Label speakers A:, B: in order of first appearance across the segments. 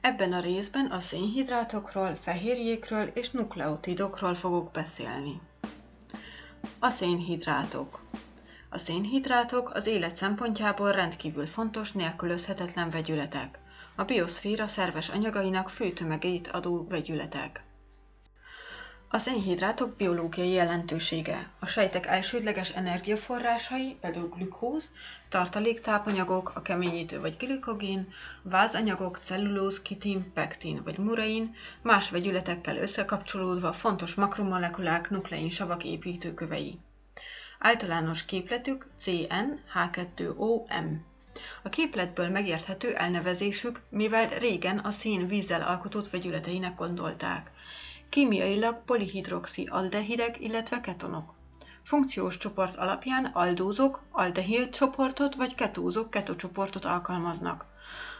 A: Ebben a részben a szénhidrátokról, fehérjékről és nukleotidokról fogok beszélni. A szénhidrátok A szénhidrátok az élet szempontjából rendkívül fontos, nélkülözhetetlen vegyületek. A bioszféra szerves anyagainak fő tömegét adó vegyületek. A szénhidrátok biológiai jelentősége. A sejtek elsődleges energiaforrásai, például glükóz, tartaléktápanyagok, a keményítő vagy glikogén, vázanyagok, cellulóz, kitin, pektin vagy murein, más vegyületekkel összekapcsolódva fontos makromolekulák, nukleinsavak építőkövei. Általános képletük CN H2OM. A képletből megérthető elnevezésük, mivel régen a szén vízzel alkotott vegyületeinek gondolták. Kémiailag polihidroxi aldehidek, illetve ketonok. Funkciós csoport alapján aldózok aldehid csoportot vagy ketózok ketocsoportot alkalmaznak.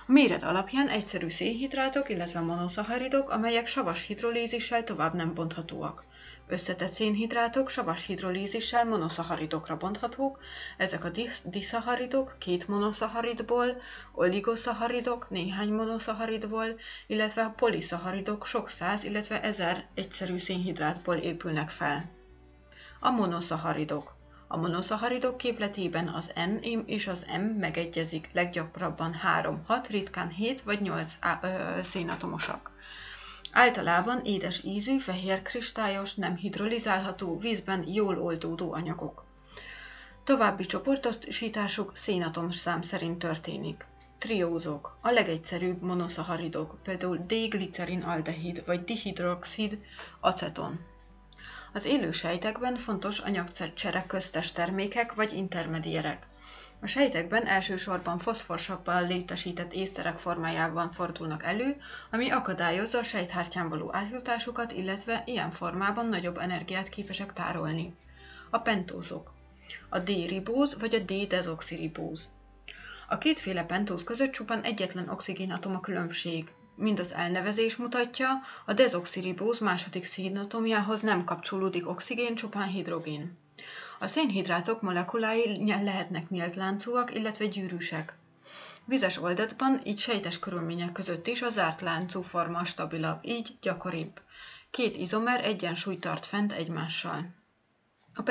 A: A méret alapján egyszerű szénhidrátok, illetve monoszaharidok, amelyek savas hidrolízissel tovább nem bonthatóak. Összetett szénhidrátok savas hidrolízissel monoszaharidokra bonthatók, ezek a diszaharidok két monoszaharidból, oligoszaharidok néhány monoszaharidból, illetve a poliszaharidok sok száz, illetve ezer egyszerű szénhidrátból épülnek fel. A monoszaharidok a monoszaharidok képletében az N és az M megegyezik, leggyakrabban 3, 6, ritkán 7 vagy 8 szénatomosak. Általában édes ízű, fehér kristályos, nem hidrolizálható, vízben jól oldódó anyagok. További csoportosításuk szénatomszám szerint történik. Triózok, a legegyszerűbb monoszaharidok, például D-glicerin aldehid vagy dihidroxid aceton. Az élő sejtekben fontos anyagcsere köztes termékek vagy intermedierek. A sejtekben elsősorban foszforsabbal létesített észterek formájában fordulnak elő, ami akadályozza a sejthártyán való átjutásukat, illetve ilyen formában nagyobb energiát képesek tárolni. A pentózok. A D-ribóz vagy a D-dezoxiribóz. A kétféle pentóz között csupán egyetlen oxigénatom a különbség. Mind az elnevezés mutatja, a dezoxiribóz második szénatomjához nem kapcsolódik oxigén, csupán hidrogén. A szénhidrátok molekulái lehetnek nyílt láncúak, illetve gyűrűsek. Vizes oldatban, így sejtes körülmények között is a zárt láncú forma stabilabb, így gyakoribb. Két izomer egyensúlyt tart fent egymással. A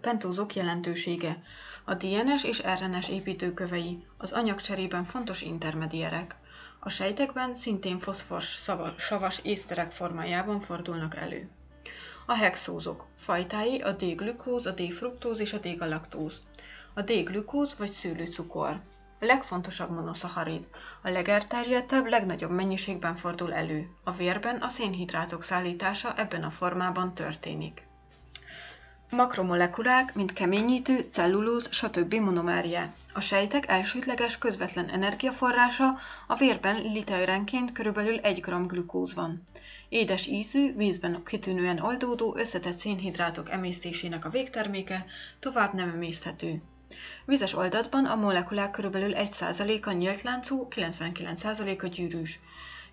A: pentózók jelentősége. A DNS és RNS építőkövei, az anyagcserében fontos intermedierek. A sejtekben szintén foszfors savas észterek formájában fordulnak elő. A hexózok fajtái a D-glükóz, a D-fruktóz és a D-galaktóz. A D-glükóz vagy szőlőcukor. A legfontosabb monoszaharid. A legerterjedtebb, legnagyobb mennyiségben fordul elő. A vérben a szénhidrátok szállítása ebben a formában történik. Makromolekulák, mint keményítő, cellulóz, stb. monomerje. A sejtek elsődleges közvetlen energiaforrása, a vérben literenként körülbelül 1 g glükóz van. Édes ízű, vízben kitűnően oldódó, összetett szénhidrátok emésztésének a végterméke, tovább nem emészthető. Vizes oldatban a molekulák körülbelül 1%-a nyílt láncú, 99%-a gyűrűs.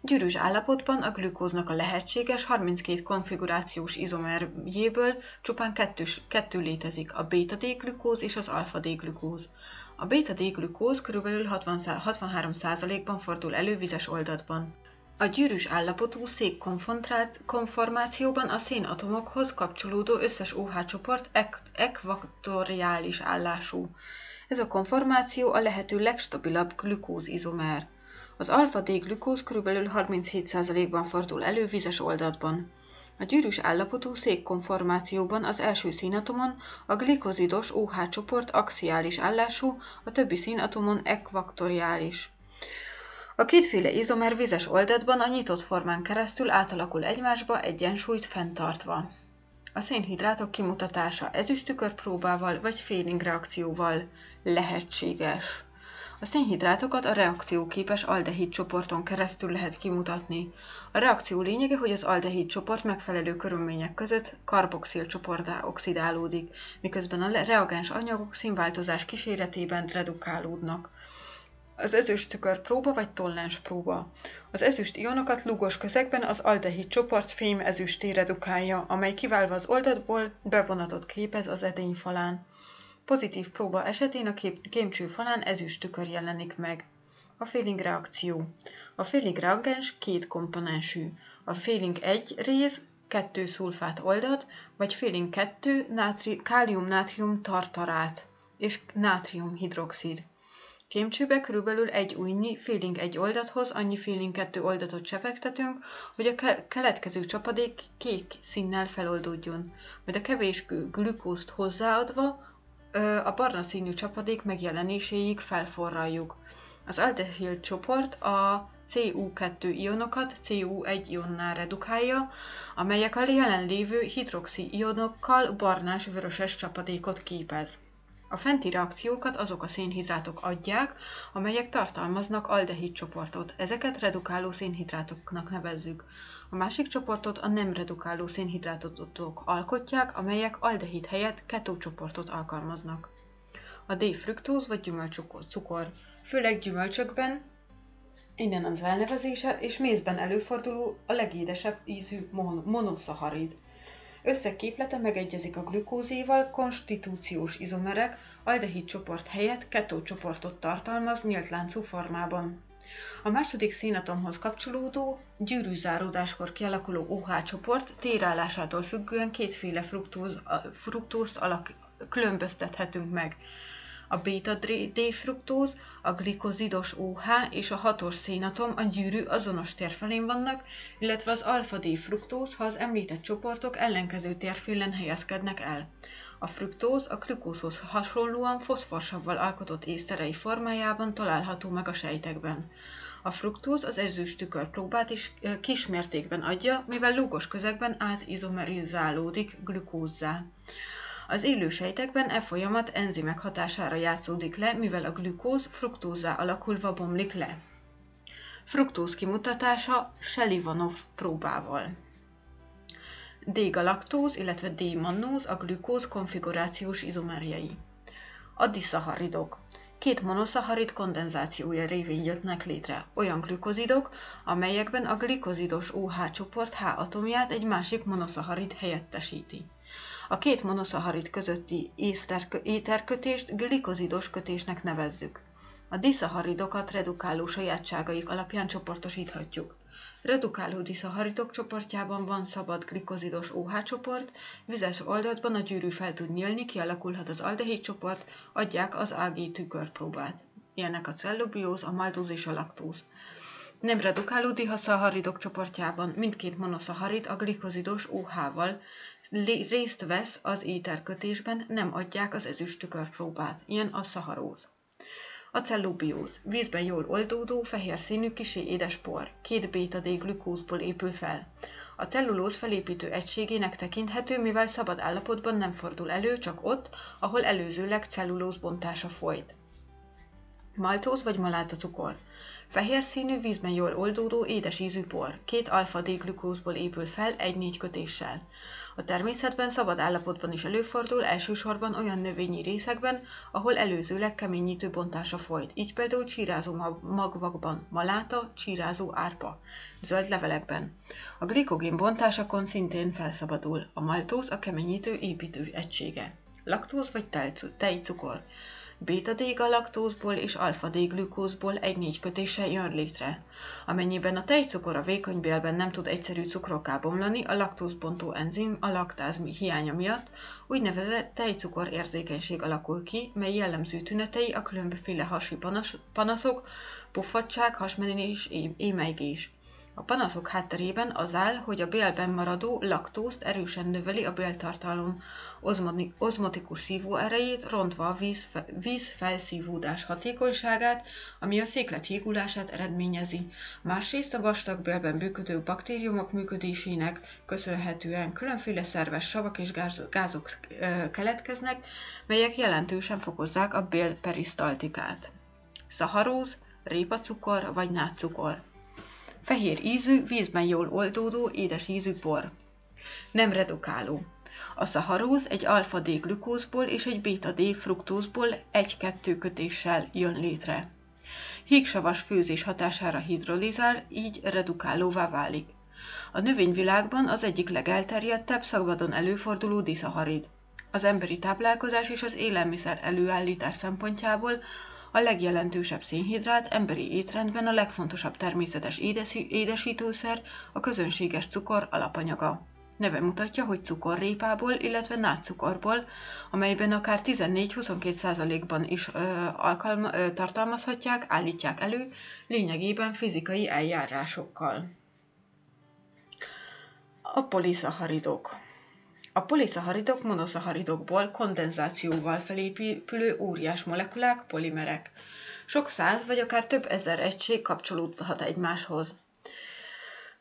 A: Gyűrűs állapotban a glükóznak a lehetséges 32 konfigurációs izomerjéből csupán kettő, kettő létezik, a beta-D-glükóz és az alfa-D-glükóz. A beta-D-glükóz kb. 63%-ban fordul elő vizes oldatban. A gyűrűs állapotú székkonformációban a szénatomokhoz kapcsolódó összes OH csoport ek- ekvaktoriális állású. Ez a konformáció a lehető legstabilabb glükózizomer. Az alfa-D-glükóz kb. 37%-ban fordul elő vizes oldatban. A gyűrűs állapotú székkonformációban az első színatomon a glikozidos OH csoport axiális állású, a többi színatomon ekvaktoriális. A kétféle izomer vizes oldatban a nyitott formán keresztül átalakul egymásba egyensúlyt fenntartva. A szénhidrátok kimutatása ezüstükörpróbával vagy féling reakcióval lehetséges. A szénhidrátokat a reakcióképes aldehid csoporton keresztül lehet kimutatni. A reakció lényege, hogy az aldehid csoport megfelelő körülmények között karboxil csoportá oxidálódik, miközben a reagens anyagok színváltozás kíséretében redukálódnak. Az ezüsttükör próba vagy tollens próba. Az ezüst ionokat lúgos közegben az aldehid csoport fém ezüsté redukálja, amely kiválva az oldatból bevonatot képez az edény falán. Pozitív próba esetén a kémcső falán ezüst tükör jelenik meg. A féling reakció. A féling reagens két komponensű. A féling egy rész, kettő szulfát oldat, vagy féling kettő nátri, kálium-nátrium tartarát és nátrium-hidroxid. Kémcsőbe körülbelül egy újnyi féling egy oldathoz annyi féling kettő oldatot csepegtetünk, hogy a keletkező csapadék kék színnel feloldódjon, majd a kevés glükózt hozzáadva a barna színű csapadék megjelenéséig felforraljuk. Az aldehil csoport a CU2 ionokat CU1 ionnál redukálja, amelyek a jelenlévő hidroxi ionokkal barnás-vöröses csapadékot képez. A fenti reakciókat azok a szénhidrátok adják, amelyek tartalmaznak aldehid csoportot. Ezeket redukáló szénhidrátoknak nevezzük. A másik csoportot a nem redukáló szénhidrátok alkotják, amelyek aldehid helyett ketócsoportot alkalmaznak. A D-fruktóz vagy gyümölcscukor. Főleg gyümölcsökben, innen az elnevezése, és mézben előforduló a legédesebb ízű mon- monoszaharid. Összeképlete megegyezik a glükózéval, konstitúciós izomerek, aldehid csoport helyett ketócsoportot tartalmaz nyílt láncú formában. A második szénatomhoz kapcsolódó, gyűrűzáródáskor kialakuló OH csoport térállásától függően kétféle fruktóz, fruktózt alak, különböztethetünk meg a beta-D-fruktóz, a glikozidos OH és a hatos szénatom a gyűrű azonos térfelén vannak, illetve az alfa-D-fruktóz, ha az említett csoportok ellenkező térfélen helyezkednek el. A fruktóz a glükózhoz hasonlóan foszforsavval alkotott észterei formájában található meg a sejtekben. A fruktóz az ezüst tükörpróbát is kis mértékben adja, mivel lúgos közegben átizomerizálódik glükózzá. Az élő sejtekben e folyamat enzimek hatására játszódik le, mivel a glükóz fruktózzá alakulva bomlik le. Fruktóz kimutatása Selivanov próbával. D-galaktóz, illetve D-mannóz a glükóz konfigurációs izomerjei. A diszaharidok. Két monoszaharid kondenzációja révén jöttnek létre olyan glükozidok, amelyekben a glikozidos OH csoport H atomját egy másik monoszaharid helyettesíti. A két monoszaharid közötti éterkötést glikozidos kötésnek nevezzük. A diszaharidokat redukáló sajátságaik alapján csoportosíthatjuk. Redukáló diszaharidok csoportjában van szabad glikozidos OH csoport, vizes oldatban a gyűrű fel tud nyílni, kialakulhat az aldehid csoport, adják az AG tükörpróbát. Ilyenek a cellubióz, a maldóz és a laktóz. Nem redukáló dihaszaharidok csoportjában mindkét monoszaharid a glikozidos OH-val részt vesz az éterkötésben, nem adják az ezüst tükörpróbát. Ilyen a szaharóz. A cellubióz. Vízben jól oldódó, fehér színű, kisé édes por. Két beta-D glükózból épül fel. A cellulóz felépítő egységének tekinthető, mivel szabad állapotban nem fordul elő, csak ott, ahol előzőleg cellulóz bontása folyt. Maltóz vagy maláta cukor. Fehér színű, vízben jól oldódó, édes ízű por. Két alfa-D glükózból épül fel egy-négy kötéssel. A természetben szabad állapotban is előfordul, elsősorban olyan növényi részekben, ahol előzőleg keményítő bontása folyt, így például csírázó magvakban, maláta, csírázó árpa, zöld levelekben. A glikogén bontásakon szintén felszabadul, a maltóz a keményítő építő egysége. Laktóz vagy tejcukor beta-D-galaktózból és alfa-D-glükózból egy négy kötése jön létre. Amennyiben a tejcukor a vékony bélben nem tud egyszerű cukrokká bomlani, a laktózbontó enzim a laktáz hiánya miatt úgynevezett tejcukor érzékenység alakul ki, mely jellemző tünetei a különböző hasi panaszok, puffadság, hasmenés, émeigés. A panaszok hátterében az áll, hogy a bélben maradó laktózt erősen növeli a béltartalom ozmotikus szívó erejét, rontva a víz, víz felszívódás hatékonyságát, ami a széklet hígulását eredményezi. Másrészt a vastag bélben működő baktériumok működésének köszönhetően különféle szerves savak és gázok keletkeznek, melyek jelentősen fokozzák a bél perisztaltikát. Szaharóz, répacukor vagy nátszukor. Fehér ízű, vízben jól oldódó, édes ízű por. Nem redukáló. A szaharóz egy alfa-D glükózból és egy beta-D fruktózból egy-kettő kötéssel jön létre. Hígsavas főzés hatására hidrolizál, így redukálóvá válik. A növényvilágban az egyik legelterjedtebb szabadon előforduló diszaharid. Az emberi táplálkozás és az élelmiszer előállítás szempontjából a legjelentősebb szénhidrát emberi étrendben a legfontosabb természetes édesi, édesítőszer, a közönséges cukor alapanyaga. Neve mutatja, hogy cukorrépából, illetve nátcukorból, amelyben akár 14-22%-ban is ö, alkalma, ö, tartalmazhatják, állítják elő, lényegében fizikai eljárásokkal. A poliszaharidok. A poliszaharidok monoszaharidokból kondenzációval felépülő óriás molekulák, polimerek. Sok száz vagy akár több ezer egység kapcsolódhat egymáshoz.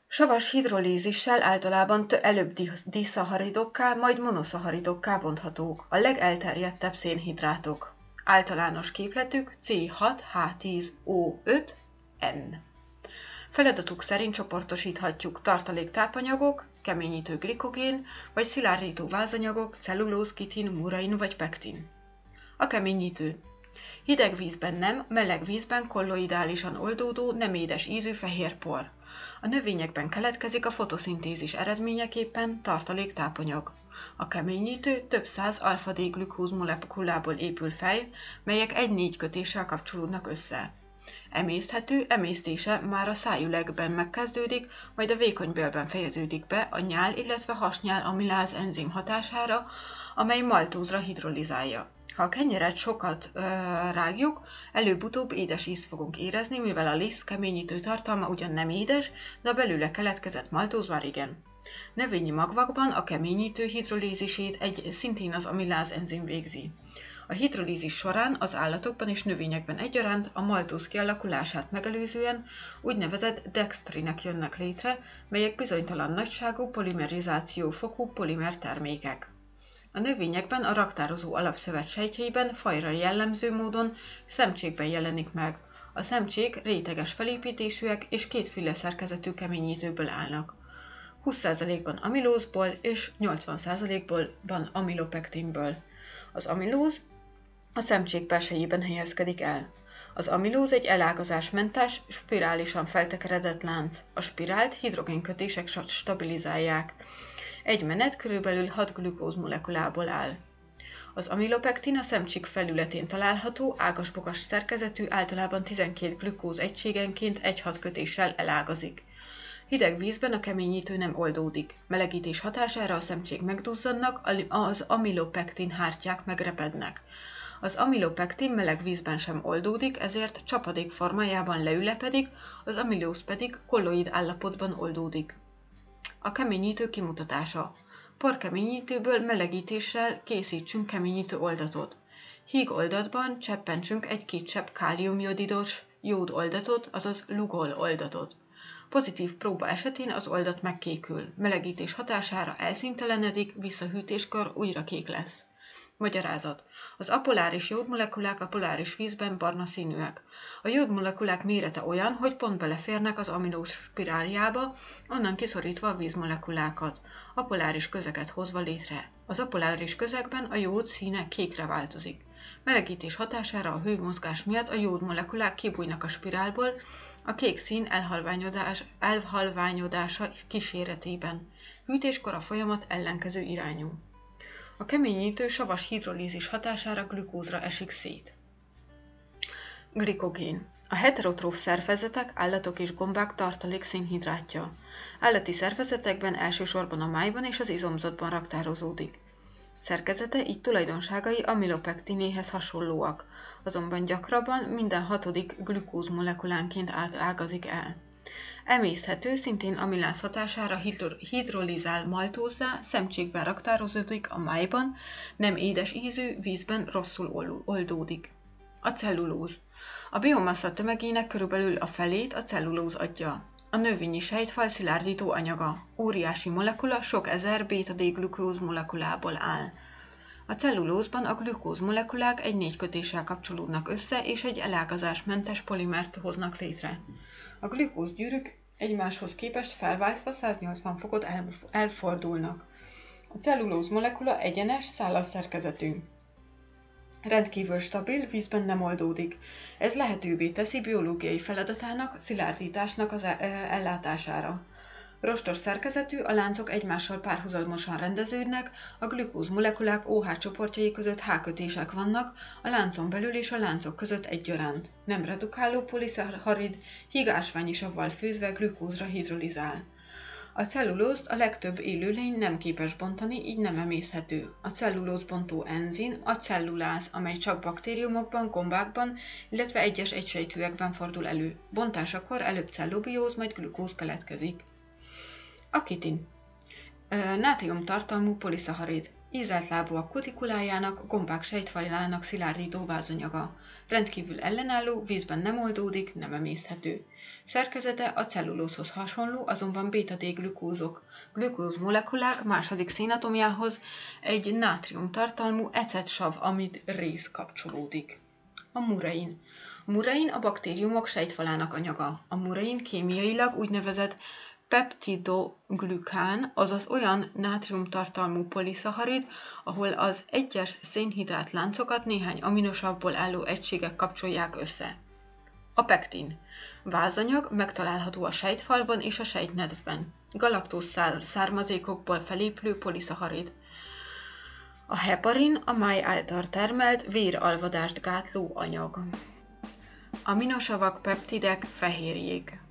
A: Savas hidrolízissel általában előbb diszaharidokká, majd monoszaharidokká bonthatók, a legelterjedtebb szénhidrátok. Általános képletük C6H10O5N. Feladatuk szerint csoportosíthatjuk tartalék tápanyagok, keményítő glikogén, vagy szilárdító vázanyagok, cellulóz, kitin, murain vagy pektin. A keményítő. Hideg vízben nem, meleg vízben kolloidálisan oldódó, nem édes ízű fehér por. A növényekben keletkezik a fotoszintézis eredményeképpen tartalék tápanyag. A keményítő több száz alfa-D-glükóz molekulából épül fel, melyek egy-négy kötéssel kapcsolódnak össze. Emészthető, emésztése már a szájülegben megkezdődik, majd a vékonybélben fejeződik be a nyál, illetve hasnyál amiláz enzim hatására, amely maltózra hidrolizálja. Ha a kenyeret sokat ö, rágjuk, előbb-utóbb édes ízt fogunk érezni, mivel a liszt keményítő tartalma ugyan nem édes, de a belőle keletkezett maltóz már igen. Növényi magvakban a keményítő hidrolízisét egy szintén az amiláz enzim végzi. A hidrolízis során az állatokban és növényekben egyaránt a maltóz kialakulását megelőzően úgynevezett dextrinek jönnek létre, melyek bizonytalan nagyságú polimerizáció fokú polimer termékek. A növényekben a raktározó alapszövet sejtjeiben fajra jellemző módon szemcsékben jelenik meg. A szemcsék réteges felépítésűek és kétféle szerkezetű keményítőből állnak. 20%-ban amilózból és 80%-ban amilopektinből. Az amilóz a szemcsék belsejében helyezkedik el. Az amilóz egy elágazásmentes, spirálisan feltekeredett lánc. A spirált hidrogénkötések stabilizálják. Egy menet körülbelül 6 glükóz molekulából áll. Az amilopektin a szemcsik felületén található, ágasbokas szerkezetű, általában 12 glükóz egységenként egy hat kötéssel elágazik. Hideg vízben a keményítő nem oldódik. Melegítés hatására a szemcsék megduzzadnak, az amilopektin hártyák megrepednek. Az amilopektin meleg vízben sem oldódik, ezért csapadék formájában leülepedik, az amilóz pedig kolloid állapotban oldódik. A keményítő kimutatása. Porkeményítőből melegítéssel készítsünk keményítő oldatot. Híg oldatban cseppentsünk egy-két káliumjodidos jód oldatot, azaz lugol oldatot. Pozitív próba esetén az oldat megkékül, melegítés hatására elszintelenedik, visszahűtéskor újra kék lesz. Magyarázat. Az apoláris jódmolekulák a poláris vízben barna színűek. A jódmolekulák mérete olyan, hogy pont beleférnek az aminós spiráljába, onnan kiszorítva a vízmolekulákat, apoláris közeket hozva létre. Az apoláris közegben a jód színe kékre változik. Melegítés hatására a hőmozgás miatt a jódmolekulák kibújnak a spirálból, a kék szín elhalványodás, elhalványodása kíséretében. Hűtéskor a folyamat ellenkező irányú. A keményítő savas hidrolízis hatására glükózra esik szét. Glikogén. A heterotróf szervezetek, állatok és gombák tartalék szénhidrátja. Állati szervezetekben elsősorban a májban és az izomzatban raktározódik. Szerkezete így tulajdonságai amilopektinéhez hasonlóak, azonban gyakrabban minden hatodik glükóz molekulánként ágazik el. Emészhető, szintén amiláz hatására hidrolizál maltózzá, szemcsékben raktározódik a májban, nem édes ízű, vízben rosszul oldódik. A cellulóz. A biomassa tömegének körülbelül a felét a cellulóz adja. A növényi sejtfal szilárdító anyaga. Óriási molekula sok ezer beta-D-glükóz molekulából áll. A cellulózban a glükóz molekulák egy négy kötéssel kapcsolódnak össze, és egy elágazásmentes polimert hoznak létre. A glükóz gyűrűk egymáshoz képest felváltva 180 fokot elfordulnak. A cellulóz molekula egyenes, szálas szerkezetű. Rendkívül stabil, vízben nem oldódik. Ez lehetővé teszi biológiai feladatának, szilárdításnak az e- ellátására. Rostos szerkezetű, a láncok egymással párhuzamosan rendeződnek, a glükóz molekulák OH csoportjai között H kötések vannak, a láncon belül és a láncok között egyaránt. Nem redukáló poliszharid, hígásványi savval főzve glükózra hidrolizál. A cellulózt a legtöbb élőlény nem képes bontani, így nem emészhető. A cellulózbontó enzim a celluláz, amely csak baktériumokban, gombákban, illetve egyes egysejtűekben fordul elő. Bontásakor előbb cellubióz, majd glükóz keletkezik. A kitin. Nátrium tartalmú poliszaharid. Ízelt lábúak kutikulájának, gombák sejtfajlának szilárdító vázanyaga. Rendkívül ellenálló, vízben nem oldódik, nem emészhető. Szerkezete a cellulózhoz hasonló, azonban beta-D glükózok. Glükóz molekulák második szénatomjához egy nátrium tartalmú ecetsav, amit rész kapcsolódik. A murein. A murein a baktériumok sejtfalának anyaga. A murein kémiailag úgynevezett peptidoglükán, azaz olyan nátriumtartalmú poliszaharid, ahol az egyes szénhidrát láncokat néhány aminosavból álló egységek kapcsolják össze. A pektin. Vázanyag megtalálható a sejtfalban és a sejtnedvben. Galaktóz származékokból felépülő poliszaharid. A heparin a máj által termelt véralvadást gátló anyag. Aminosavak, peptidek, fehérjék.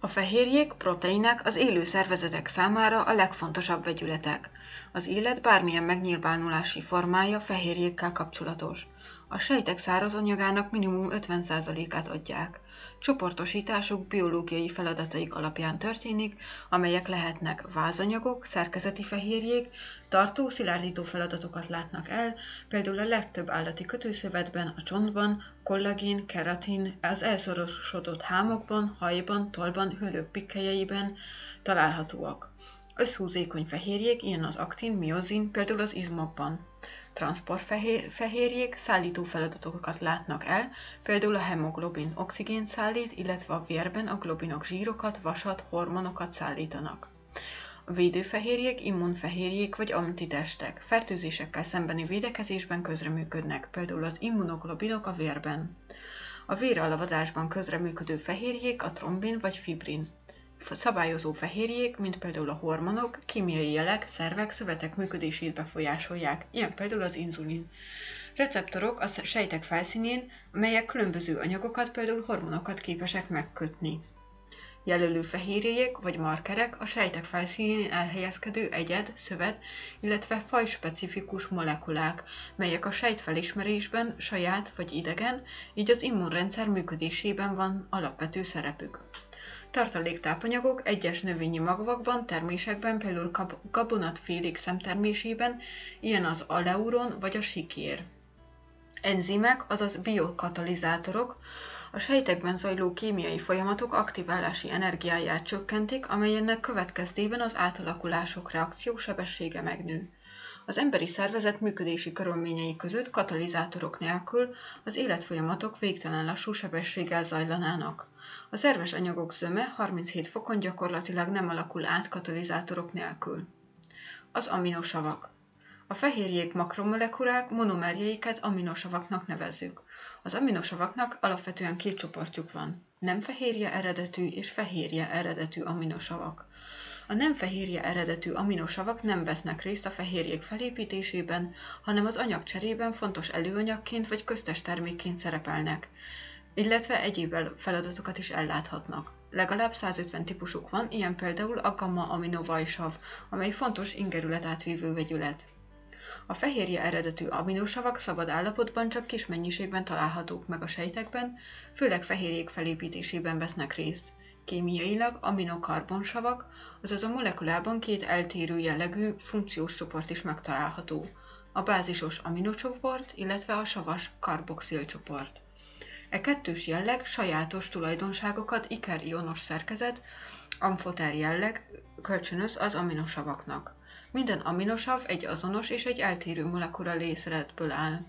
A: A fehérjék, proteinek az élő szervezetek számára a legfontosabb vegyületek. Az élet bármilyen megnyilvánulási formája fehérjékkel kapcsolatos. A sejtek száraz anyagának minimum 50%-át adják. Csoportosításuk biológiai feladataik alapján történik, amelyek lehetnek vázanyagok, szerkezeti fehérjék, tartó, szilárdító feladatokat látnak el, például a legtöbb állati kötőszövetben, a csontban, kollagén, keratin, az elszorosodott hámokban, hajban, tollban, hőlők pikkelyeiben találhatóak. Összhúzékony fehérjék, ilyen az aktin, miozin, például az izmokban transportfehérjék szállító feladatokat látnak el, például a hemoglobin oxigént szállít, illetve a vérben a globinok zsírokat, vasat, hormonokat szállítanak. A védőfehérjék, immunfehérjék vagy antitestek fertőzésekkel szembeni védekezésben közreműködnek, például az immunoglobinok a vérben. A véralavadásban közreműködő fehérjék a trombin vagy fibrin szabályozó fehérjék, mint például a hormonok, kémiai jelek, szervek, szövetek működését befolyásolják, ilyen például az inzulin. Receptorok a sejtek felszínén, amelyek különböző anyagokat, például hormonokat képesek megkötni. Jelölő fehérjék vagy markerek a sejtek felszínén elhelyezkedő egyed, szövet, illetve fajspecifikus molekulák, melyek a sejtfelismerésben saját vagy idegen, így az immunrendszer működésében van alapvető szerepük. Tartaléktápanyagok egyes növényi magvakban, termésekben, például gabonatfélék szemtermésében, ilyen az aleuron vagy a sikér. Enzimek, azaz biokatalizátorok, a sejtekben zajló kémiai folyamatok aktiválási energiáját csökkentik, amelyennek következtében az átalakulások reakciósebessége megnő. Az emberi szervezet működési körülményei között katalizátorok nélkül az életfolyamatok végtelen lassú sebességgel zajlanának. A szerves anyagok zöme 37 fokon gyakorlatilag nem alakul át katalizátorok nélkül. Az aminosavak. A fehérjék makromolekulák monomerjeiket aminosavaknak nevezzük. Az aminosavaknak alapvetően két csoportjuk van. Nem fehérje eredetű és fehérje eredetű aminosavak. A nem fehérje eredetű aminosavak nem vesznek részt a fehérjék felépítésében, hanem az anyagcserében fontos előanyagként vagy köztes termékként szerepelnek illetve egyéb feladatokat is elláthatnak. Legalább 150 típusuk van, ilyen például a gamma-aminovajsav, amely fontos ingerület átvívő vegyület. A fehérje eredetű aminosavak szabad állapotban csak kis mennyiségben találhatók meg a sejtekben, főleg fehérjék felépítésében vesznek részt. Kémiailag aminokarbonsavak, azaz a molekulában két eltérő jellegű funkciós csoport is megtalálható. A bázisos aminocsoport, illetve a savas karboxil csoport. E kettős jelleg sajátos tulajdonságokat iker-ionos szerkezet, amfoter jelleg kölcsönöz az aminosavaknak. Minden aminosav egy azonos és egy eltérő molekula részletből áll.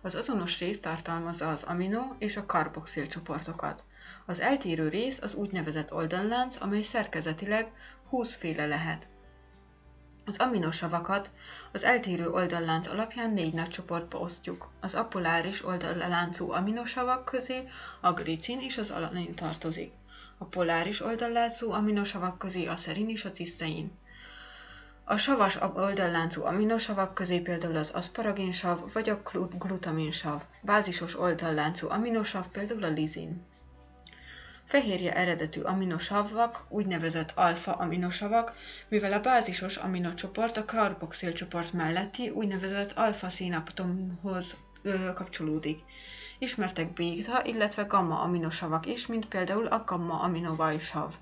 A: Az azonos rész tartalmazza az amino és a karboxil csoportokat. Az eltérő rész az úgynevezett oldallánc, amely szerkezetileg 20 féle lehet. Az aminosavakat az eltérő oldallánc alapján négy nagy csoportba osztjuk. Az apoláris oldalláncú aminosavak közé a glicin és az alanin tartozik. a poláris oldalláncú aminosavak közé a szerin és a cisztein. A savas oldalláncú aminosavak közé például az aszparagénsav vagy a glutaminsav, bázisos oldalláncú aminosav például a lizin. Fehérje eredetű aminosavak, úgynevezett alfa-aminosavak, mivel a bázisos aminocsoport a karboxilcsoport melletti úgynevezett alfa-színatomhoz kapcsolódik. Ismertek béta, illetve gamma aminosavak is, mint például a gamma aminovajsav.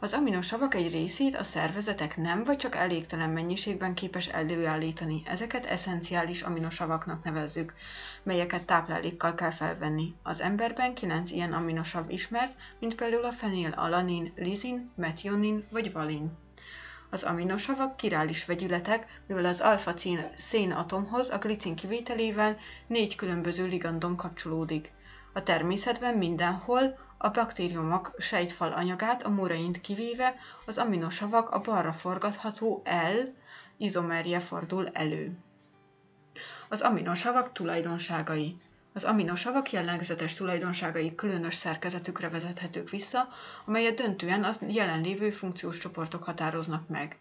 A: Az aminosavak egy részét a szervezetek nem vagy csak elégtelen mennyiségben képes előállítani. Ezeket eszenciális aminosavaknak nevezzük, melyeket táplálékkal kell felvenni. Az emberben 9 ilyen aminosav ismert, mint például a fenél, alanin, lizin, metionin vagy valin. Az aminosavak királis vegyületek, mivel az alfa szén atomhoz a glicin kivételével négy különböző ligandon kapcsolódik. A természetben mindenhol a baktériumok sejtfal anyagát, a muraint kivéve, az aminosavak a balra forgatható L izomerje fordul elő. Az aminosavak tulajdonságai az aminosavak jellegzetes tulajdonságai különös szerkezetükre vezethetők vissza, amelyet döntően a jelenlévő funkciós csoportok határoznak meg.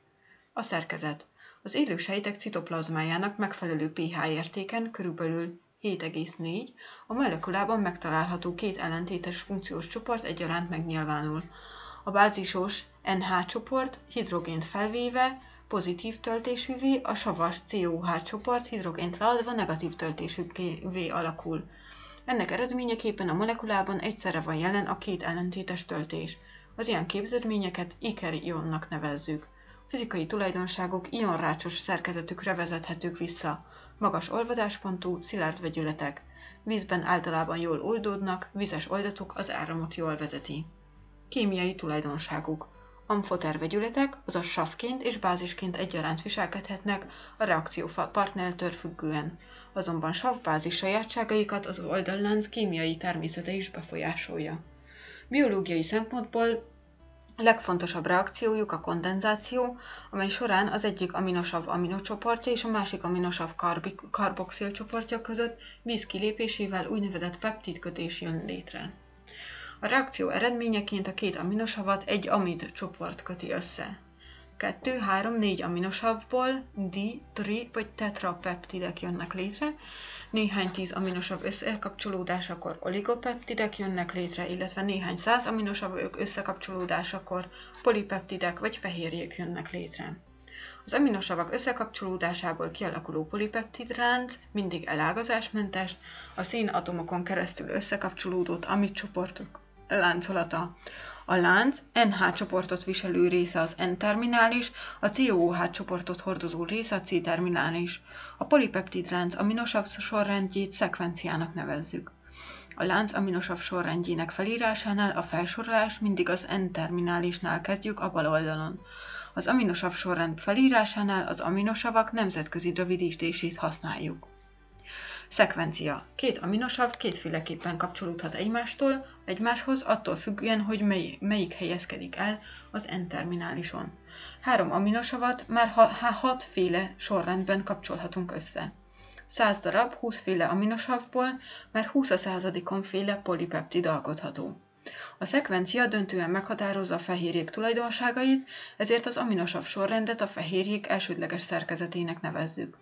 A: A szerkezet. Az élő sejtek citoplazmájának megfelelő pH értéken körülbelül 7,4, a molekulában megtalálható két ellentétes funkciós csoport egyaránt megnyilvánul. A bázisos NH csoport hidrogént felvéve pozitív töltésűvé, a savas COH csoport hidrogént leadva negatív töltésűvé alakul. Ennek eredményeképpen a molekulában egyszerre van jelen a két ellentétes töltés. Az ilyen képződményeket ikerionnak nevezzük. Fizikai tulajdonságok ionrácsos szerkezetükre vezethetők vissza. Magas olvadáspontú, szilárd vegyületek. Vízben általában jól oldódnak, vizes oldatuk az áramot jól vezeti. Kémiai tulajdonságuk. Amfoter vegyületek, azaz savként és bázisként egyaránt viselkedhetnek a reakció partnertől függően. Azonban savbázis sajátságaikat az oldallánc kémiai természete is befolyásolja. Biológiai szempontból legfontosabb reakciójuk a kondenzáció, amely során az egyik aminosav aminocsoportja és a másik aminosav karboxil csoportja között víz kilépésével úgynevezett peptidkötés jön létre. A reakció eredményeként a két aminosavat egy amid csoport köti össze. 2, 3, 4 aminosavból di, tri vagy tetrapeptidek jönnek létre, néhány tíz aminosav összekapcsolódásakor oligopeptidek jönnek létre, illetve néhány száz aminosav összekapcsolódásakor polipeptidek vagy fehérjék jönnek létre. Az aminosavak összekapcsolódásából kialakuló polipeptidránc mindig elágazásmentes, a színatomokon keresztül összekapcsolódott amid csoportok láncolata. A lánc NH csoportot viselő része az N-terminális, a COH csoportot hordozó része a C-terminális. A polipeptid lánc aminosav sorrendjét szekvenciának nevezzük. A lánc aminosav sorrendjének felírásánál a felsorolás mindig az N-terminálisnál kezdjük a bal oldalon. Az aminosav sorrend felírásánál az aminosavak nemzetközi rövidítését használjuk. Szekvencia. Két aminosav kétféleképpen kapcsolódhat egymástól, egymáshoz, attól függően, hogy mely, melyik helyezkedik el az N-terminálison. Három aminosavat már ha, ha hatféle sorrendben kapcsolhatunk össze. 100 darab 20 féle aminosavból már 20 a századikon féle polipeptid alkotható. A szekvencia döntően meghatározza a fehérjék tulajdonságait, ezért az aminosav sorrendet a fehérjék elsődleges szerkezetének nevezzük.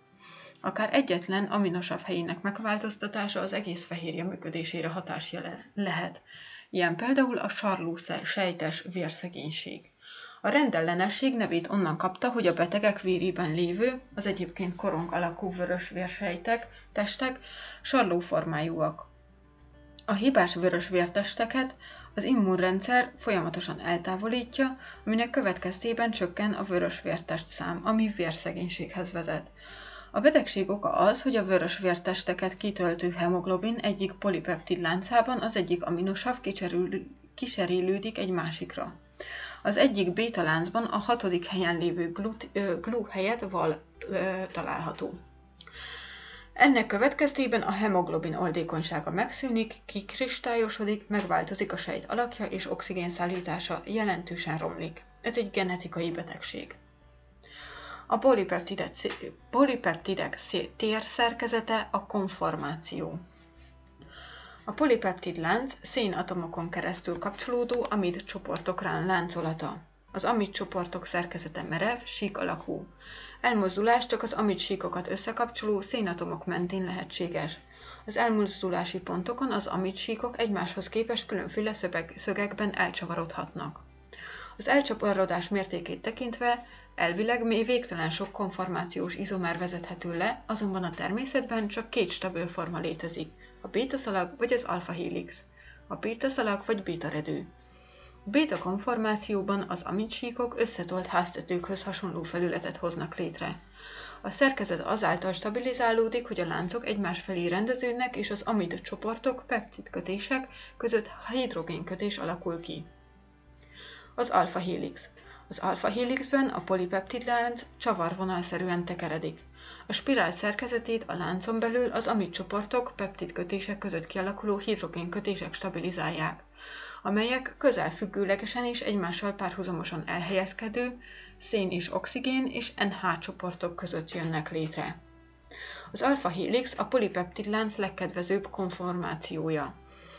A: Akár egyetlen aminosav helyének megváltoztatása az egész fehérje működésére hatás lehet. Ilyen például a sarló sejtes vérszegénység. A rendellenesség nevét onnan kapta, hogy a betegek vérében lévő, az egyébként korong alakú vörös vérsejtek, testek sarlóformájúak. A hibás vörös vértesteket az immunrendszer folyamatosan eltávolítja, aminek következtében csökken a vörös vértest szám, ami vérszegénységhez vezet. A betegség oka az, hogy a vörös vértesteket kitöltő hemoglobin egyik polipeptid láncában az egyik aminosav kiserélődik egy másikra. Az egyik béta láncban a hatodik helyen lévő glut, ö, glú helyett val ö, található. Ennek következtében a hemoglobin oldékonysága megszűnik, kikristályosodik, megváltozik a sejt alakja és oxigén szállítása jelentősen romlik. Ez egy genetikai betegség. A polipeptidek, polipeptidek térszerkezete a konformáció. A polipeptid lánc szénatomokon keresztül kapcsolódó amid csoportok láncolata. Az amid csoportok szerkezete merev, sík alakú. Elmozdulás csak az amid síkokat összekapcsoló szénatomok mentén lehetséges. Az elmozdulási pontokon az amid síkok egymáshoz képest különféle szögek, szögekben elcsavarodhatnak. Az elcsaparodás mértékét tekintve elvileg még végtelen sok konformációs izomer vezethető le, azonban a természetben csak két stabil forma létezik, a bétaszalag vagy az alfa-helix, a bétaszalag vagy bétaredő. Béta konformációban az amidsíkok összetolt háztetőkhöz hasonló felületet hoznak létre. A szerkezet azáltal stabilizálódik, hogy a láncok egymás felé rendeződnek, és az amid csoportok, peptid kötések között hidrogénkötés alakul ki. Az alfa helix. Az alfa helixben a polipeptidlánc csavarvonalszerűen tekeredik. A spirál szerkezetét a láncon belül az amid csoportok peptidkötések között kialakuló hidrogénkötések stabilizálják, amelyek közelfüggőlegesen és egymással párhuzamosan elhelyezkedő szén és oxigén és NH csoportok között jönnek létre. Az alfa helix a polipeptidlánc legkedvezőbb konformációja.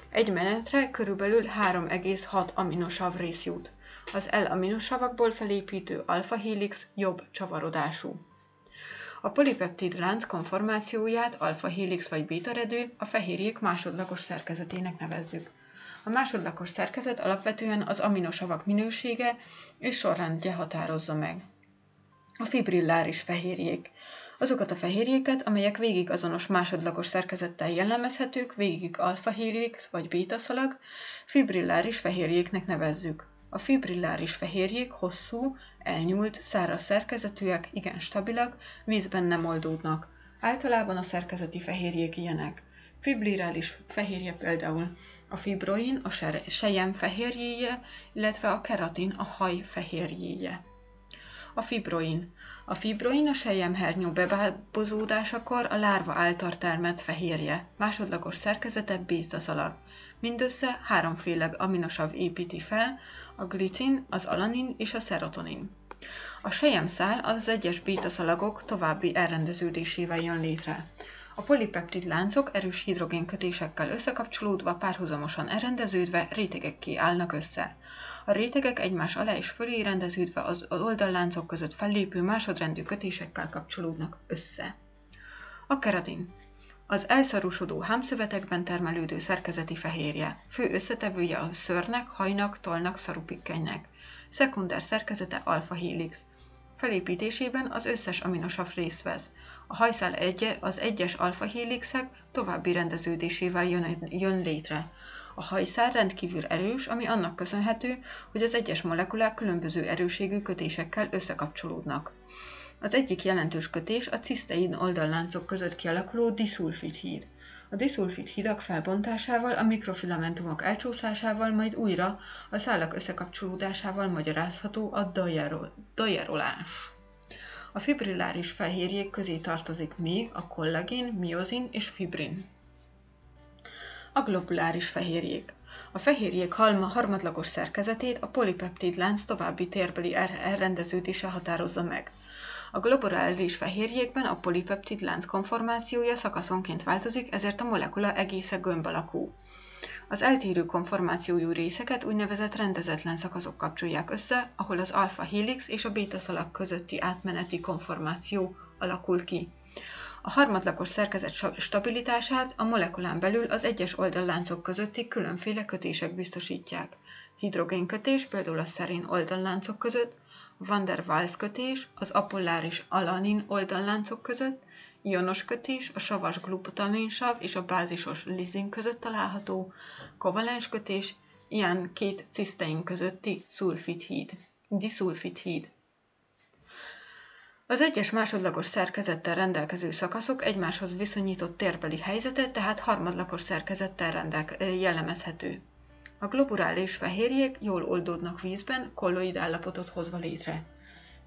A: Egy menetre körülbelül 3,6 aminosav rész jut. Az L-aminosavakból felépítő alfa helix jobb csavarodású. A polipeptid lánc konformációját alfa helix vagy beta redő a fehérjék másodlagos szerkezetének nevezzük. A másodlagos szerkezet alapvetően az aminosavak minősége és sorrendje határozza meg. A fibrilláris fehérjék. Azokat a fehérjéket, amelyek végig azonos másodlagos szerkezettel jellemezhetők, végig alfa helix vagy beta szalag, fibrilláris fehérjéknek nevezzük. A fibrilláris fehérjék hosszú, elnyúlt, száraz szerkezetűek, igen stabilak, vízben nem oldódnak. Általában a szerkezeti fehérjék ilyenek. Fibrilláris fehérje például a fibroin, a sejem fehérjéje, illetve a keratin, a haj fehérjéje. A fibroin. A fibroin a sejemhernyó bebábozódásakor a lárva által termelt fehérje, másodlagos szerkezete bétaszalag. Mindössze háromféle aminosav építi fel, a glicin, az alanin és a szerotonin. A sejemszál az egyes bétaszalagok további elrendeződésével jön létre. A polipeptid láncok erős hidrogénkötésekkel összekapcsolódva párhuzamosan elrendeződve rétegekké állnak össze. A rétegek egymás alá és fölé rendeződve az oldalláncok között fellépő másodrendű kötésekkel kapcsolódnak össze. A keratin az elszarúsodó hámszövetekben termelődő szerkezeti fehérje. Fő összetevője a szörnek, hajnak, tollnak, szarupikkenynek. Szekunder szerkezete alfa helix. Felépítésében az összes aminosav részt vesz. A hajszál egye, az egyes alfa helixek további rendeződésével jön, jön létre. A hajszál rendkívül erős, ami annak köszönhető, hogy az egyes molekulák különböző erőségű kötésekkel összekapcsolódnak. Az egyik jelentős kötés a cisztein oldalláncok között kialakuló diszulfid híd. A diszulfid hidak felbontásával, a mikrofilamentumok elcsúszásával, majd újra a szálak összekapcsolódásával magyarázható a dajerolás. A fibrilláris fehérjék közé tartozik még a kollagén, miozin és fibrin. A globuláris fehérjék. A fehérjék halma harmadlagos szerkezetét a polipeptid lánc további térbeli elrendeződése határozza meg. A globulális fehérjékben a polipeptid lánc konformációja szakaszonként változik, ezért a molekula egésze gömb alakú. Az eltérő konformációjú részeket úgynevezett rendezetlen szakaszok kapcsolják össze, ahol az alfa helix és a beta szalag közötti átmeneti konformáció alakul ki. A harmadlagos szerkezet stabilitását a molekulán belül az egyes oldalláncok közötti különféle kötések biztosítják. Hidrogénkötés például a szerén oldalláncok között, van der Waals kötés az apolláris alanin oldalláncok között, ionos kötés a savas glutaminsav és a bázisos lizin között található, kovalens kötés ilyen két cisztein közötti szulfidhíd, diszulfidhíd. Az egyes másodlagos szerkezettel rendelkező szakaszok egymáshoz viszonyított térbeli helyzete, tehát harmadlagos szerkezettel rendelke- jellemezhető. A globulális fehérjék jól oldódnak vízben, kolloid állapotot hozva létre.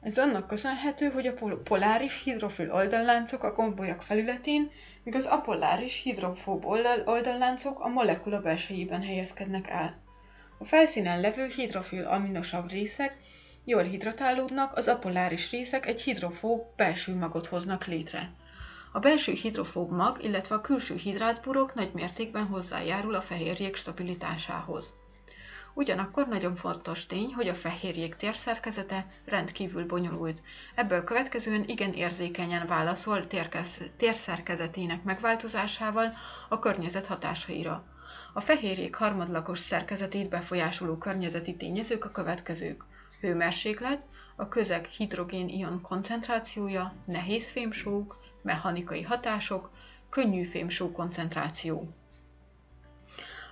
A: Ez annak köszönhető, hogy a poláris hidrofil oldalláncok a gombolyak felületén, míg az apolláris hidrofób oldalláncok a molekula belsejében helyezkednek el. A felszínen levő hidrofil aminosav részek jól hidratálódnak, az apolláris részek egy hidrofób belső magot hoznak létre. A belső hidrofób mag, illetve a külső hidrátburok nagy mértékben hozzájárul a fehérjék stabilitásához. Ugyanakkor nagyon fontos tény, hogy a fehérjék térszerkezete rendkívül bonyolult. Ebből következően igen érzékenyen válaszol térszerkezetének megváltozásával a környezet hatásaira. A fehérjék harmadlagos szerkezetét befolyásoló környezeti tényezők a következők. Hőmérséklet, a közeg hidrogén-ion koncentrációja, nehéz fémsók, mechanikai hatások, könnyű fémsó koncentráció.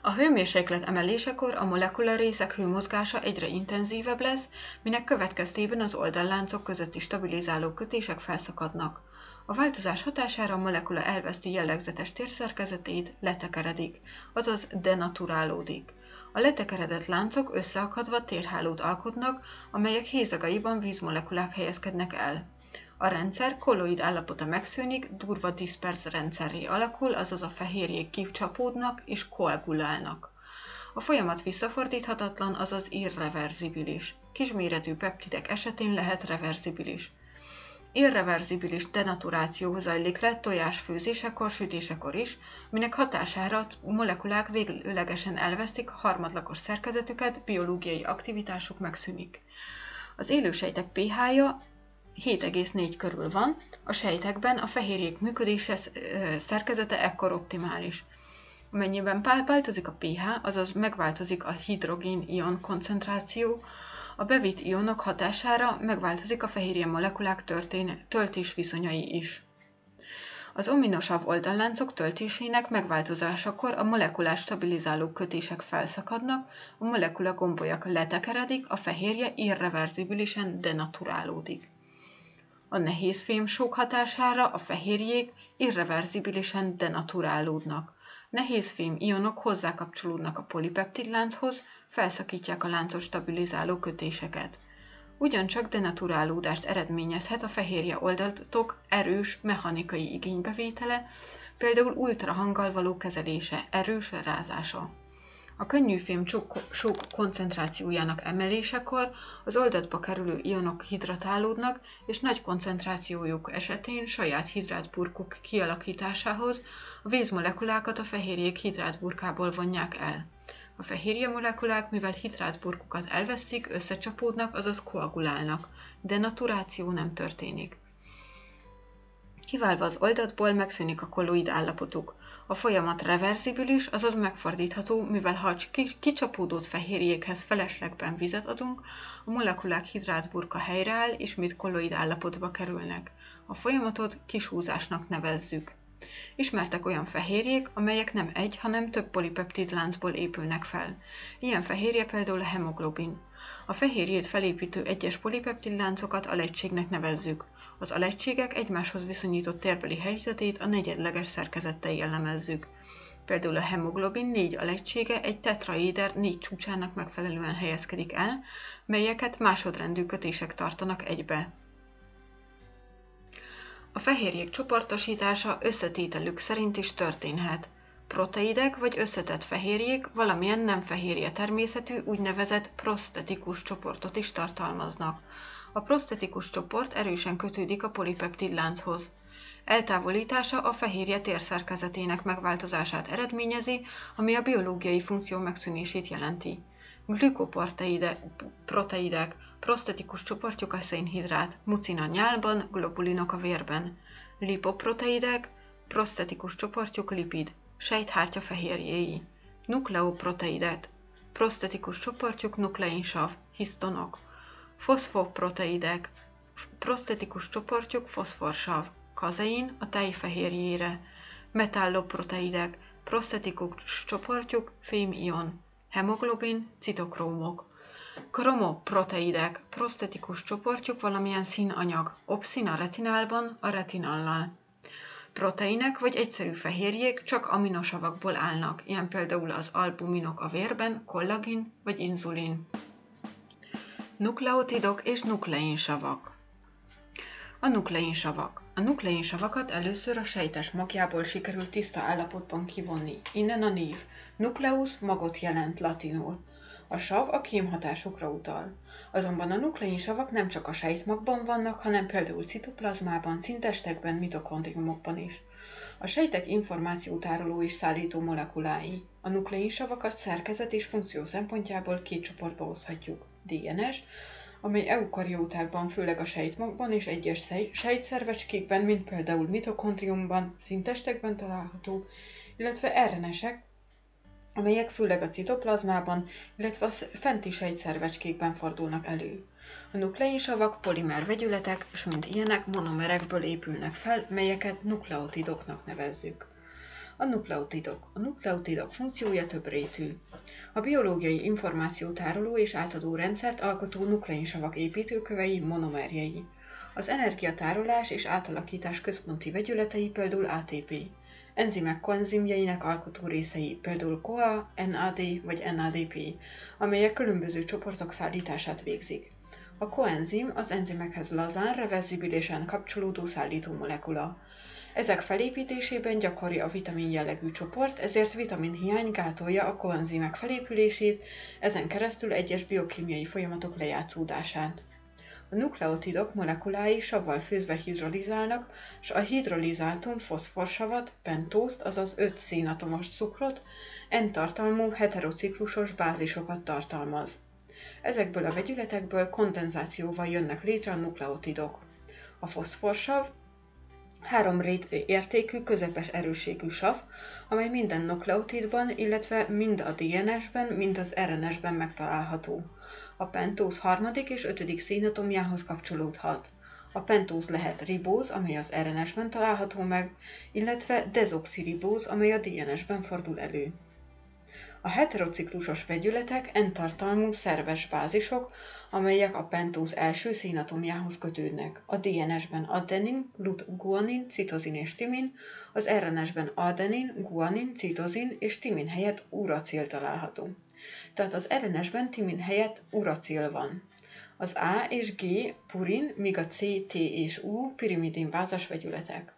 A: A hőmérséklet emelésekor a molekula részek hőmozgása egyre intenzívebb lesz, minek következtében az oldalláncok közötti stabilizáló kötések felszakadnak. A változás hatására a molekula elveszti jellegzetes térszerkezetét, letekeredik, azaz denaturálódik. A letekeredett láncok összeakadva térhálót alkotnak, amelyek hézagaiban vízmolekulák helyezkednek el. A rendszer kolloid állapota megszűnik, durva diszpersz rendszerré alakul, azaz a fehérjék kicsapódnak és koagulálnak. A folyamat visszafordíthatatlan, azaz irreverzibilis. Kisméretű peptidek esetén lehet reverzibilis. Irreverzibilis denaturáció zajlik le tojásfőzésekor, sütésekor is, minek hatására a molekulák véglegesen elvesztik harmadlagos szerkezetüket, biológiai aktivitásuk megszűnik. Az élősejtek pH-ja 7,4 körül van, a sejtekben a fehérjék működése szerkezete ekkor optimális. Amennyiben változik a pH, azaz megváltozik a hidrogén-ion koncentráció, a bevitt ionok hatására megváltozik a fehérje molekulák történ- töltés viszonyai is. Az ominosav oldalláncok töltésének megváltozásakor a molekulás stabilizáló kötések felszakadnak, a molekula gombolyak letekeredik, a fehérje irreverzibilisen denaturálódik. A nehéz fémsók hatására a fehérjék irreverzibilisen denaturálódnak. Nehéz fém ionok hozzákapcsolódnak a polipeptidlánchoz, felszakítják a láncot stabilizáló kötéseket. Ugyancsak denaturálódást eredményezhet a fehérje oldaltok erős mechanikai igénybevétele, például ultrahanggal való kezelése, erős rázása. A könnyűfém sok koncentrációjának emelésekor az oldatba kerülő ionok hidratálódnak, és nagy koncentrációjuk esetén saját hidrátburkuk kialakításához a vízmolekulákat a fehérjék hidrátburkából vonják el. A fehérje molekulák, mivel hidrátburkukat elveszik, összecsapódnak, azaz koagulálnak, de naturáció nem történik. Kiválva az oldatból megszűnik a kolloid állapotuk. A folyamat reverzibilis, azaz megfordítható, mivel ha kicsapódott fehérjékhez feleslegben vizet adunk, a molekulák hidrátburka helyreáll, ismét kolloid állapotba kerülnek. A folyamatot kisúzásnak nevezzük. Ismertek olyan fehérjék, amelyek nem egy, hanem több polipeptid láncból épülnek fel. Ilyen fehérje például a hemoglobin. A fehérjét felépítő egyes polipeptid láncokat alegységnek nevezzük. Az alegységek egymáshoz viszonyított térbeli helyzetét a negyedleges szerkezettel jellemezzük. Például a hemoglobin négy alegysége egy tetraéder négy csúcsának megfelelően helyezkedik el, melyeket másodrendű kötések tartanak egybe. A fehérjék csoportosítása összetételük szerint is történhet. Proteidek vagy összetett fehérjék valamilyen nem fehérje természetű úgynevezett prostetikus csoportot is tartalmaznak. A prostetikus csoport erősen kötődik a polipeptid lánchoz. Eltávolítása a fehérje térszerkezetének megváltozását eredményezi, ami a biológiai funkció megszűnését jelenti. Glükoproteidek, prostetikus csoportjuk a szénhidrát, mucin a nyálban, globulinok a vérben. Lipoproteidek, prostetikus csoportjuk lipid, sejthártya fehérjéi. Nukleoproteidek, prostetikus csoportjuk nukleinsav, hisztonok. Foszfoproteidek, prostetikus csoportjuk foszforsav, kazein a tejfehérjére. Metalloproteidek, prostetikus csoportjuk fémion, hemoglobin, citokrómok. Kromoproteidek, prostetikus csoportjuk valamilyen színanyag, opszin a retinálban a retinallal. Proteinek vagy egyszerű fehérjék csak aminosavakból állnak, ilyen például az albuminok a vérben, kollagin vagy inzulin. Nukleotidok és nukleinsavak. A nukleinsavak. A nukleinsavakat először a sejtes magjából sikerült tiszta állapotban kivonni. Innen a név. Nucleus magot jelent latinul. A sav a kémhatásokra utal. Azonban a nukleinsavak nem csak a sejtmagban vannak, hanem például citoplazmában, szintestekben, mitokondriumokban is. A sejtek információtároló és szállító molekulái. A nukleinsavakat szerkezet és funkció szempontjából két csoportba hozhatjuk. DNS, amely eukariótákban, főleg a sejtmagban és egyes sejtszervecskékben, mint például mitokondriumban, szintestekben található, illetve RNS-ek, amelyek főleg a citoplazmában, illetve a fenti sejtszervecskékben fordulnak elő. A nukleinsavak polimer vegyületek, és mint ilyenek monomerekből épülnek fel, melyeket nukleotidoknak nevezzük. A nukleotidok. A nukleotidok funkciója több rétű. A biológiai információtároló és átadó rendszert alkotó nukleinsavak építőkövei monomerjei. Az energiatárolás és átalakítás központi vegyületei például ATP. Enzimek koenzimjeinek alkotó részei, például CoA, NAD vagy NADP, amelyek különböző csoportok szállítását végzik. A koenzim az enzimekhez lazán, reverzibilisen kapcsolódó szállító molekula. Ezek felépítésében gyakori a vitamin jellegű csoport, ezért vitaminhiány gátolja a koenzimek felépülését, ezen keresztül egyes biokémiai folyamatok lejátszódását. A nukleotidok molekulái savval főzve hidrolizálnak, és a hidrolizáltum foszforsavat, pentózt, azaz 5 szénatomos cukrot, N-tartalmú heterociklusos bázisokat tartalmaz. Ezekből a vegyületekből kondenzációval jönnek létre a nukleotidok. A foszforsav három rét értékű, közepes erőségű sav, amely minden nukleotidban, illetve mind a DNS-ben, mind az RNS-ben megtalálható. A pentóz harmadik és ötödik szénatomjához kapcsolódhat. A pentóz lehet ribóz, amely az RNS-ben található meg, illetve dezoxiribóz, amely a DNS-ben fordul elő. A heterociklusos vegyületek N-tartalmú szerves bázisok, amelyek a pentóz első szénatomjához kötődnek. A DNS-ben adenin, guanin, citozin és timin, az RNS-ben adenin, guanin, citozin és timin helyett uracil található. Tehát az RNS-ben timin helyett uracil van. Az A és G purin, míg a C, T és U pirimidin vázas vegyületek.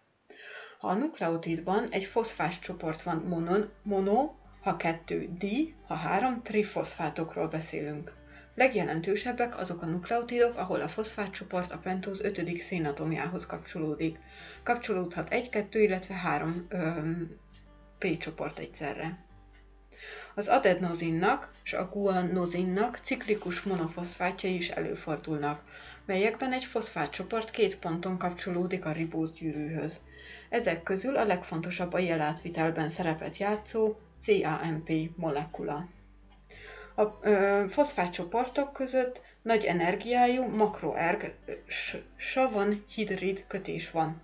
A: Ha a nukleotidban egy foszfás csoport van monon, mono, ha kettő di, ha három trifoszfátokról beszélünk. Legjelentősebbek azok a nukleotidok, ahol a foszfátcsoport a pentóz ötödik szénatomjához kapcsolódik. Kapcsolódhat egy, kettő, illetve három P csoport egyszerre. Az adenozinnak és a guanozinnak ciklikus monofoszfátjai is előfordulnak, melyekben egy foszfátcsoport két ponton kapcsolódik a ribóz gyűrűhöz. Ezek közül a legfontosabb a jelátvitelben szerepet játszó CAMP molekula. A ö, foszfátcsoportok között nagy energiájú makroerg savan hidrid kötés van.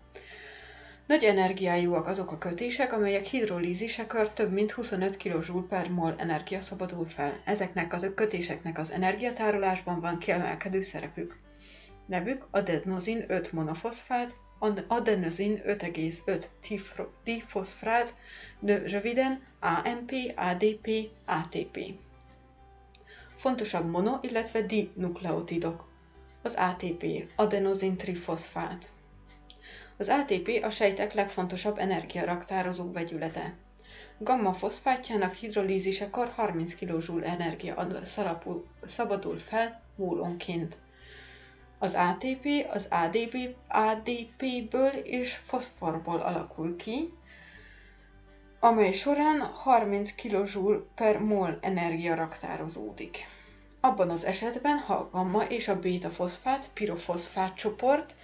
A: Nagy energiájúak azok a kötések, amelyek hidrolízisekor több mint 25 kJ per mol energia szabadul fel. Ezeknek az kötéseknek az energiatárolásban van kiemelkedő szerepük. Nevük adenozin 5 monofoszfát, adenozin 5,5 difoszfrát, röviden AMP, ADP, ATP. Fontosabb mono, illetve dinukleotidok. Az ATP, adenozin trifoszfát. Az ATP a sejtek legfontosabb energiaraktározó vegyülete. Gamma foszfátjának hidrolízisekor 30 kJ energia szabadul fel mólonként. Az ATP az ADP, ADP-ből és foszforból alakul ki, amely során 30 kJ per mol energia raktározódik. Abban az esetben, ha a gamma és a béta foszfát, pirofoszfát csoport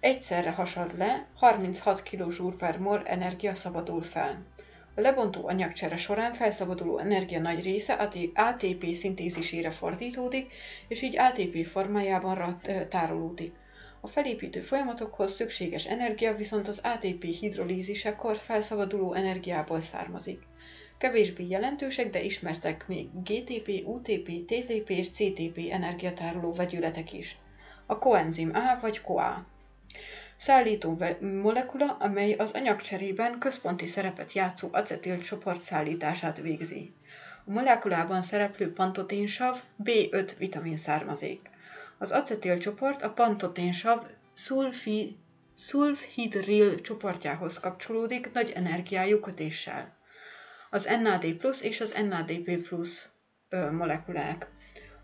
A: egyszerre hasad le, 36 kJ per mol energia szabadul fel. A lebontó anyagcsere során felszabaduló energia nagy része ATP szintézisére fordítódik, és így ATP formájában tárolódik. A felépítő folyamatokhoz szükséges energia viszont az ATP hidrolízisekor felszabaduló energiából származik. Kevésbé jelentősek, de ismertek még GTP, UTP, TTP és CTP energiatároló vegyületek is. A koenzim A vagy CoA. Szállító molekula, amely az anyagcserében központi szerepet játszó acetil csoport szállítását végzi. A molekulában szereplő pantoténsav B5 vitamin származék. Az acetil csoport a pantoténsav szulfi, szulfhidril csoportjához kapcsolódik nagy energiájú kötéssel. Az NAD és az NADP molekulák.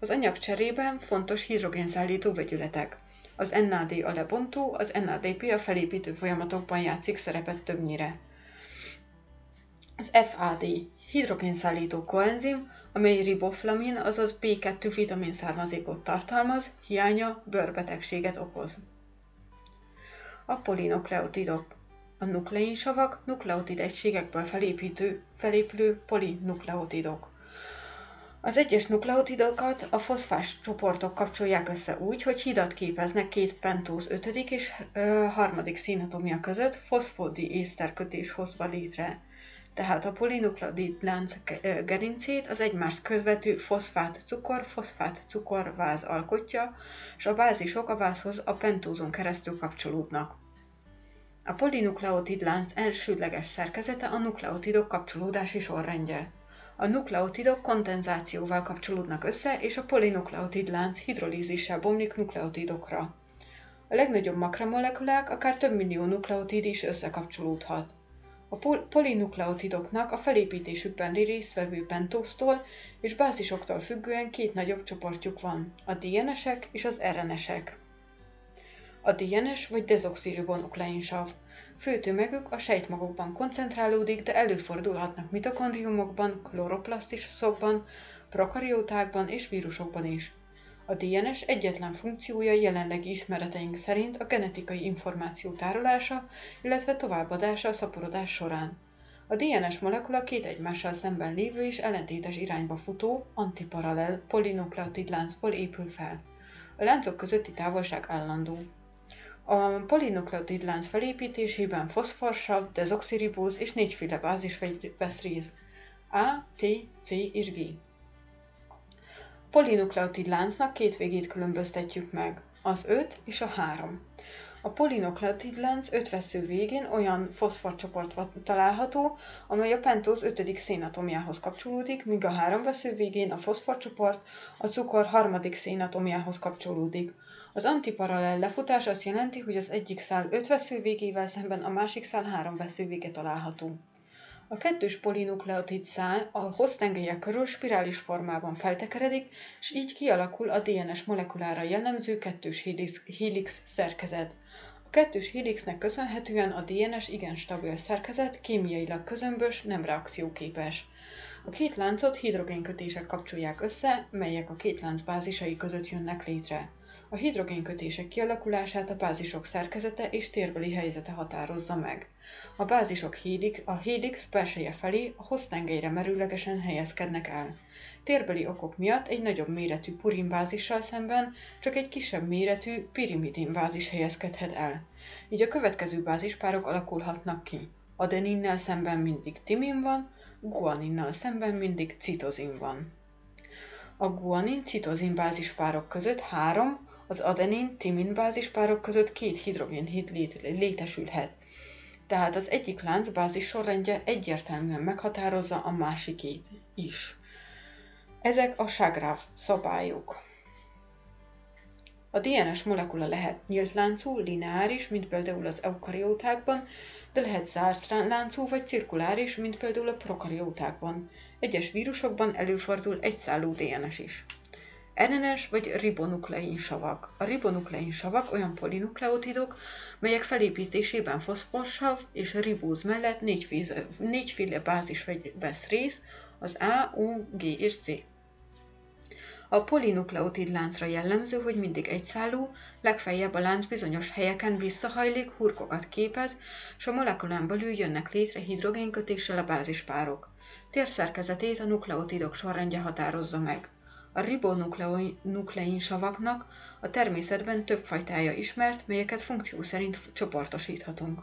A: Az anyag cserében fontos hidrogénszállító vegyületek. Az NAD a lebontó, az NADP a felépítő folyamatokban játszik szerepet többnyire. Az FAD hidrogénszállító koenzim, amely riboflamin, azaz B2 vitamin származékot tartalmaz, hiánya bőrbetegséget okoz. A polinukleotidok a nukleinsavak nukleotid egységekből felépítő, felépülő polinukleotidok. Az egyes nukleotidokat a foszfás csoportok kapcsolják össze úgy, hogy hidat képeznek két pentóz ötödik és ö, harmadik szénatomia között foszfódi észterkötés hozva létre. Tehát a polinukleotid lánc gerincét az egymást közvető foszfát cukor, foszfát cukor váz alkotja, és a bázisok a vázhoz a pentózon keresztül kapcsolódnak. A polinukleotid lánc elsődleges szerkezete a nukleotidok kapcsolódási sorrendje. A nukleotidok kondenzációval kapcsolódnak össze, és a polinukleotid lánc hidrolízissel bomlik nukleotidokra. A legnagyobb makromolekulák akár több millió nukleotid is összekapcsolódhat. A pol- polinukleotidoknak a felépítésükben résztvevő pentóztól és bázisoktól függően két nagyobb csoportjuk van, a DNS-ek és az RNS-ek. A DNS vagy dezoxiribonukleinsav. Fő tömegük a sejtmagokban koncentrálódik, de előfordulhatnak mitokondriumokban, kloroplasztisokban, prokariótákban és vírusokban is. A DNS egyetlen funkciója jelenlegi ismereteink szerint a genetikai információ tárolása, illetve továbbadása a szaporodás során. A DNS molekula két egymással szemben lévő és ellentétes irányba futó, antiparalel polinukleotid láncból épül fel. A láncok közötti távolság állandó. A polinukleotid lánc felépítésében foszforsav, dezoxiribóz és négyféle bázis vesz részt. A, T, C és G. Polinukleotid láncnak két végét különböztetjük meg, az 5 és a 3. A polinukleotid lánc 5 vesző végén olyan foszforcsoport található, amely a pentóz 5. szénatomjához kapcsolódik, míg a három vesző végén a foszforcsoport a cukor harmadik szénatomjához kapcsolódik. Az antiparalel lefutás azt jelenti, hogy az egyik szál 5 vesző végével szemben a másik szál 3 vesző vége található. A kettős polinukleotid szál a hoztengelye körül spirális formában feltekeredik, és így kialakul a DNS molekulára jellemző kettős helix, helix szerkezet. A kettős helixnek köszönhetően a DNS igen stabil szerkezet, kémiailag közömbös, nem reakcióképes. A két láncot hidrogénkötések kapcsolják össze, melyek a két lánc bázisai között jönnek létre. A hidrogénkötések kialakulását a bázisok szerkezete és térbeli helyzete határozza meg. A bázisok hílik, a helix belseje felé a hoztengelyre merőlegesen helyezkednek el. Térbeli okok miatt egy nagyobb méretű purinbázissal szemben csak egy kisebb méretű pirimidin bázis helyezkedhet el. Így a következő bázispárok alakulhatnak ki. Adeninnel szemben mindig timin van, guaninnal szemben mindig citozin van. A guanin-citozin bázispárok között három, az adenin-timin bázispárok között két hidrogénhíd létesülhet. Tehát az egyik lánc bázis sorrendje egyértelműen meghatározza a másikét is. Ezek a Sagráv szabályok. A DNS molekula lehet nyílt láncú, lineáris, mint például az eukariótákban, de lehet zárt láncú vagy cirkuláris, mint például a prokariótákban. Egyes vírusokban előfordul egyszálú DNS is. RNS vagy ribonuklein savak. A ribonuklein savak olyan polinukleotidok, melyek felépítésében foszforsav és ribóz mellett négyféle, négyféle bázis vesz rész, az A, O, G és C. A polinukleotid láncra jellemző, hogy mindig egyszálú, legfeljebb a lánc bizonyos helyeken visszahajlik, hurkokat képez, és a molekulán belül jönnek létre hidrogénkötéssel a bázispárok. Térszerkezetét a nukleotidok sorrendje határozza meg. A ribonuklein savaknak a természetben több fajtája ismert, melyeket funkció szerint csoportosíthatunk.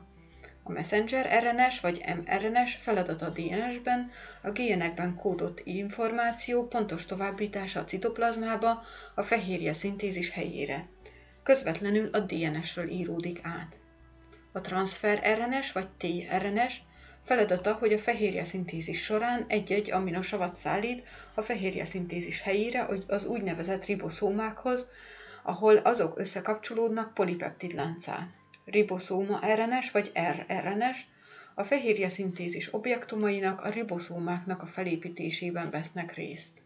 A: A messenger RNS vagy mRNS feladata a DNS-ben, a génekben kódott információ pontos továbbítása a citoplazmába a fehérje szintézis helyére. Közvetlenül a DNS-ről íródik át. A transfer RNS vagy tRNS Feladata, hogy a fehérje szintézis során egy-egy aminosavat szállít a fehérje szintézis helyére az úgynevezett riboszómákhoz, ahol azok összekapcsolódnak polipeptid láncá. Riboszóma RNS vagy rRNS a fehérje szintézis objektumainak, a riboszómáknak a felépítésében vesznek részt.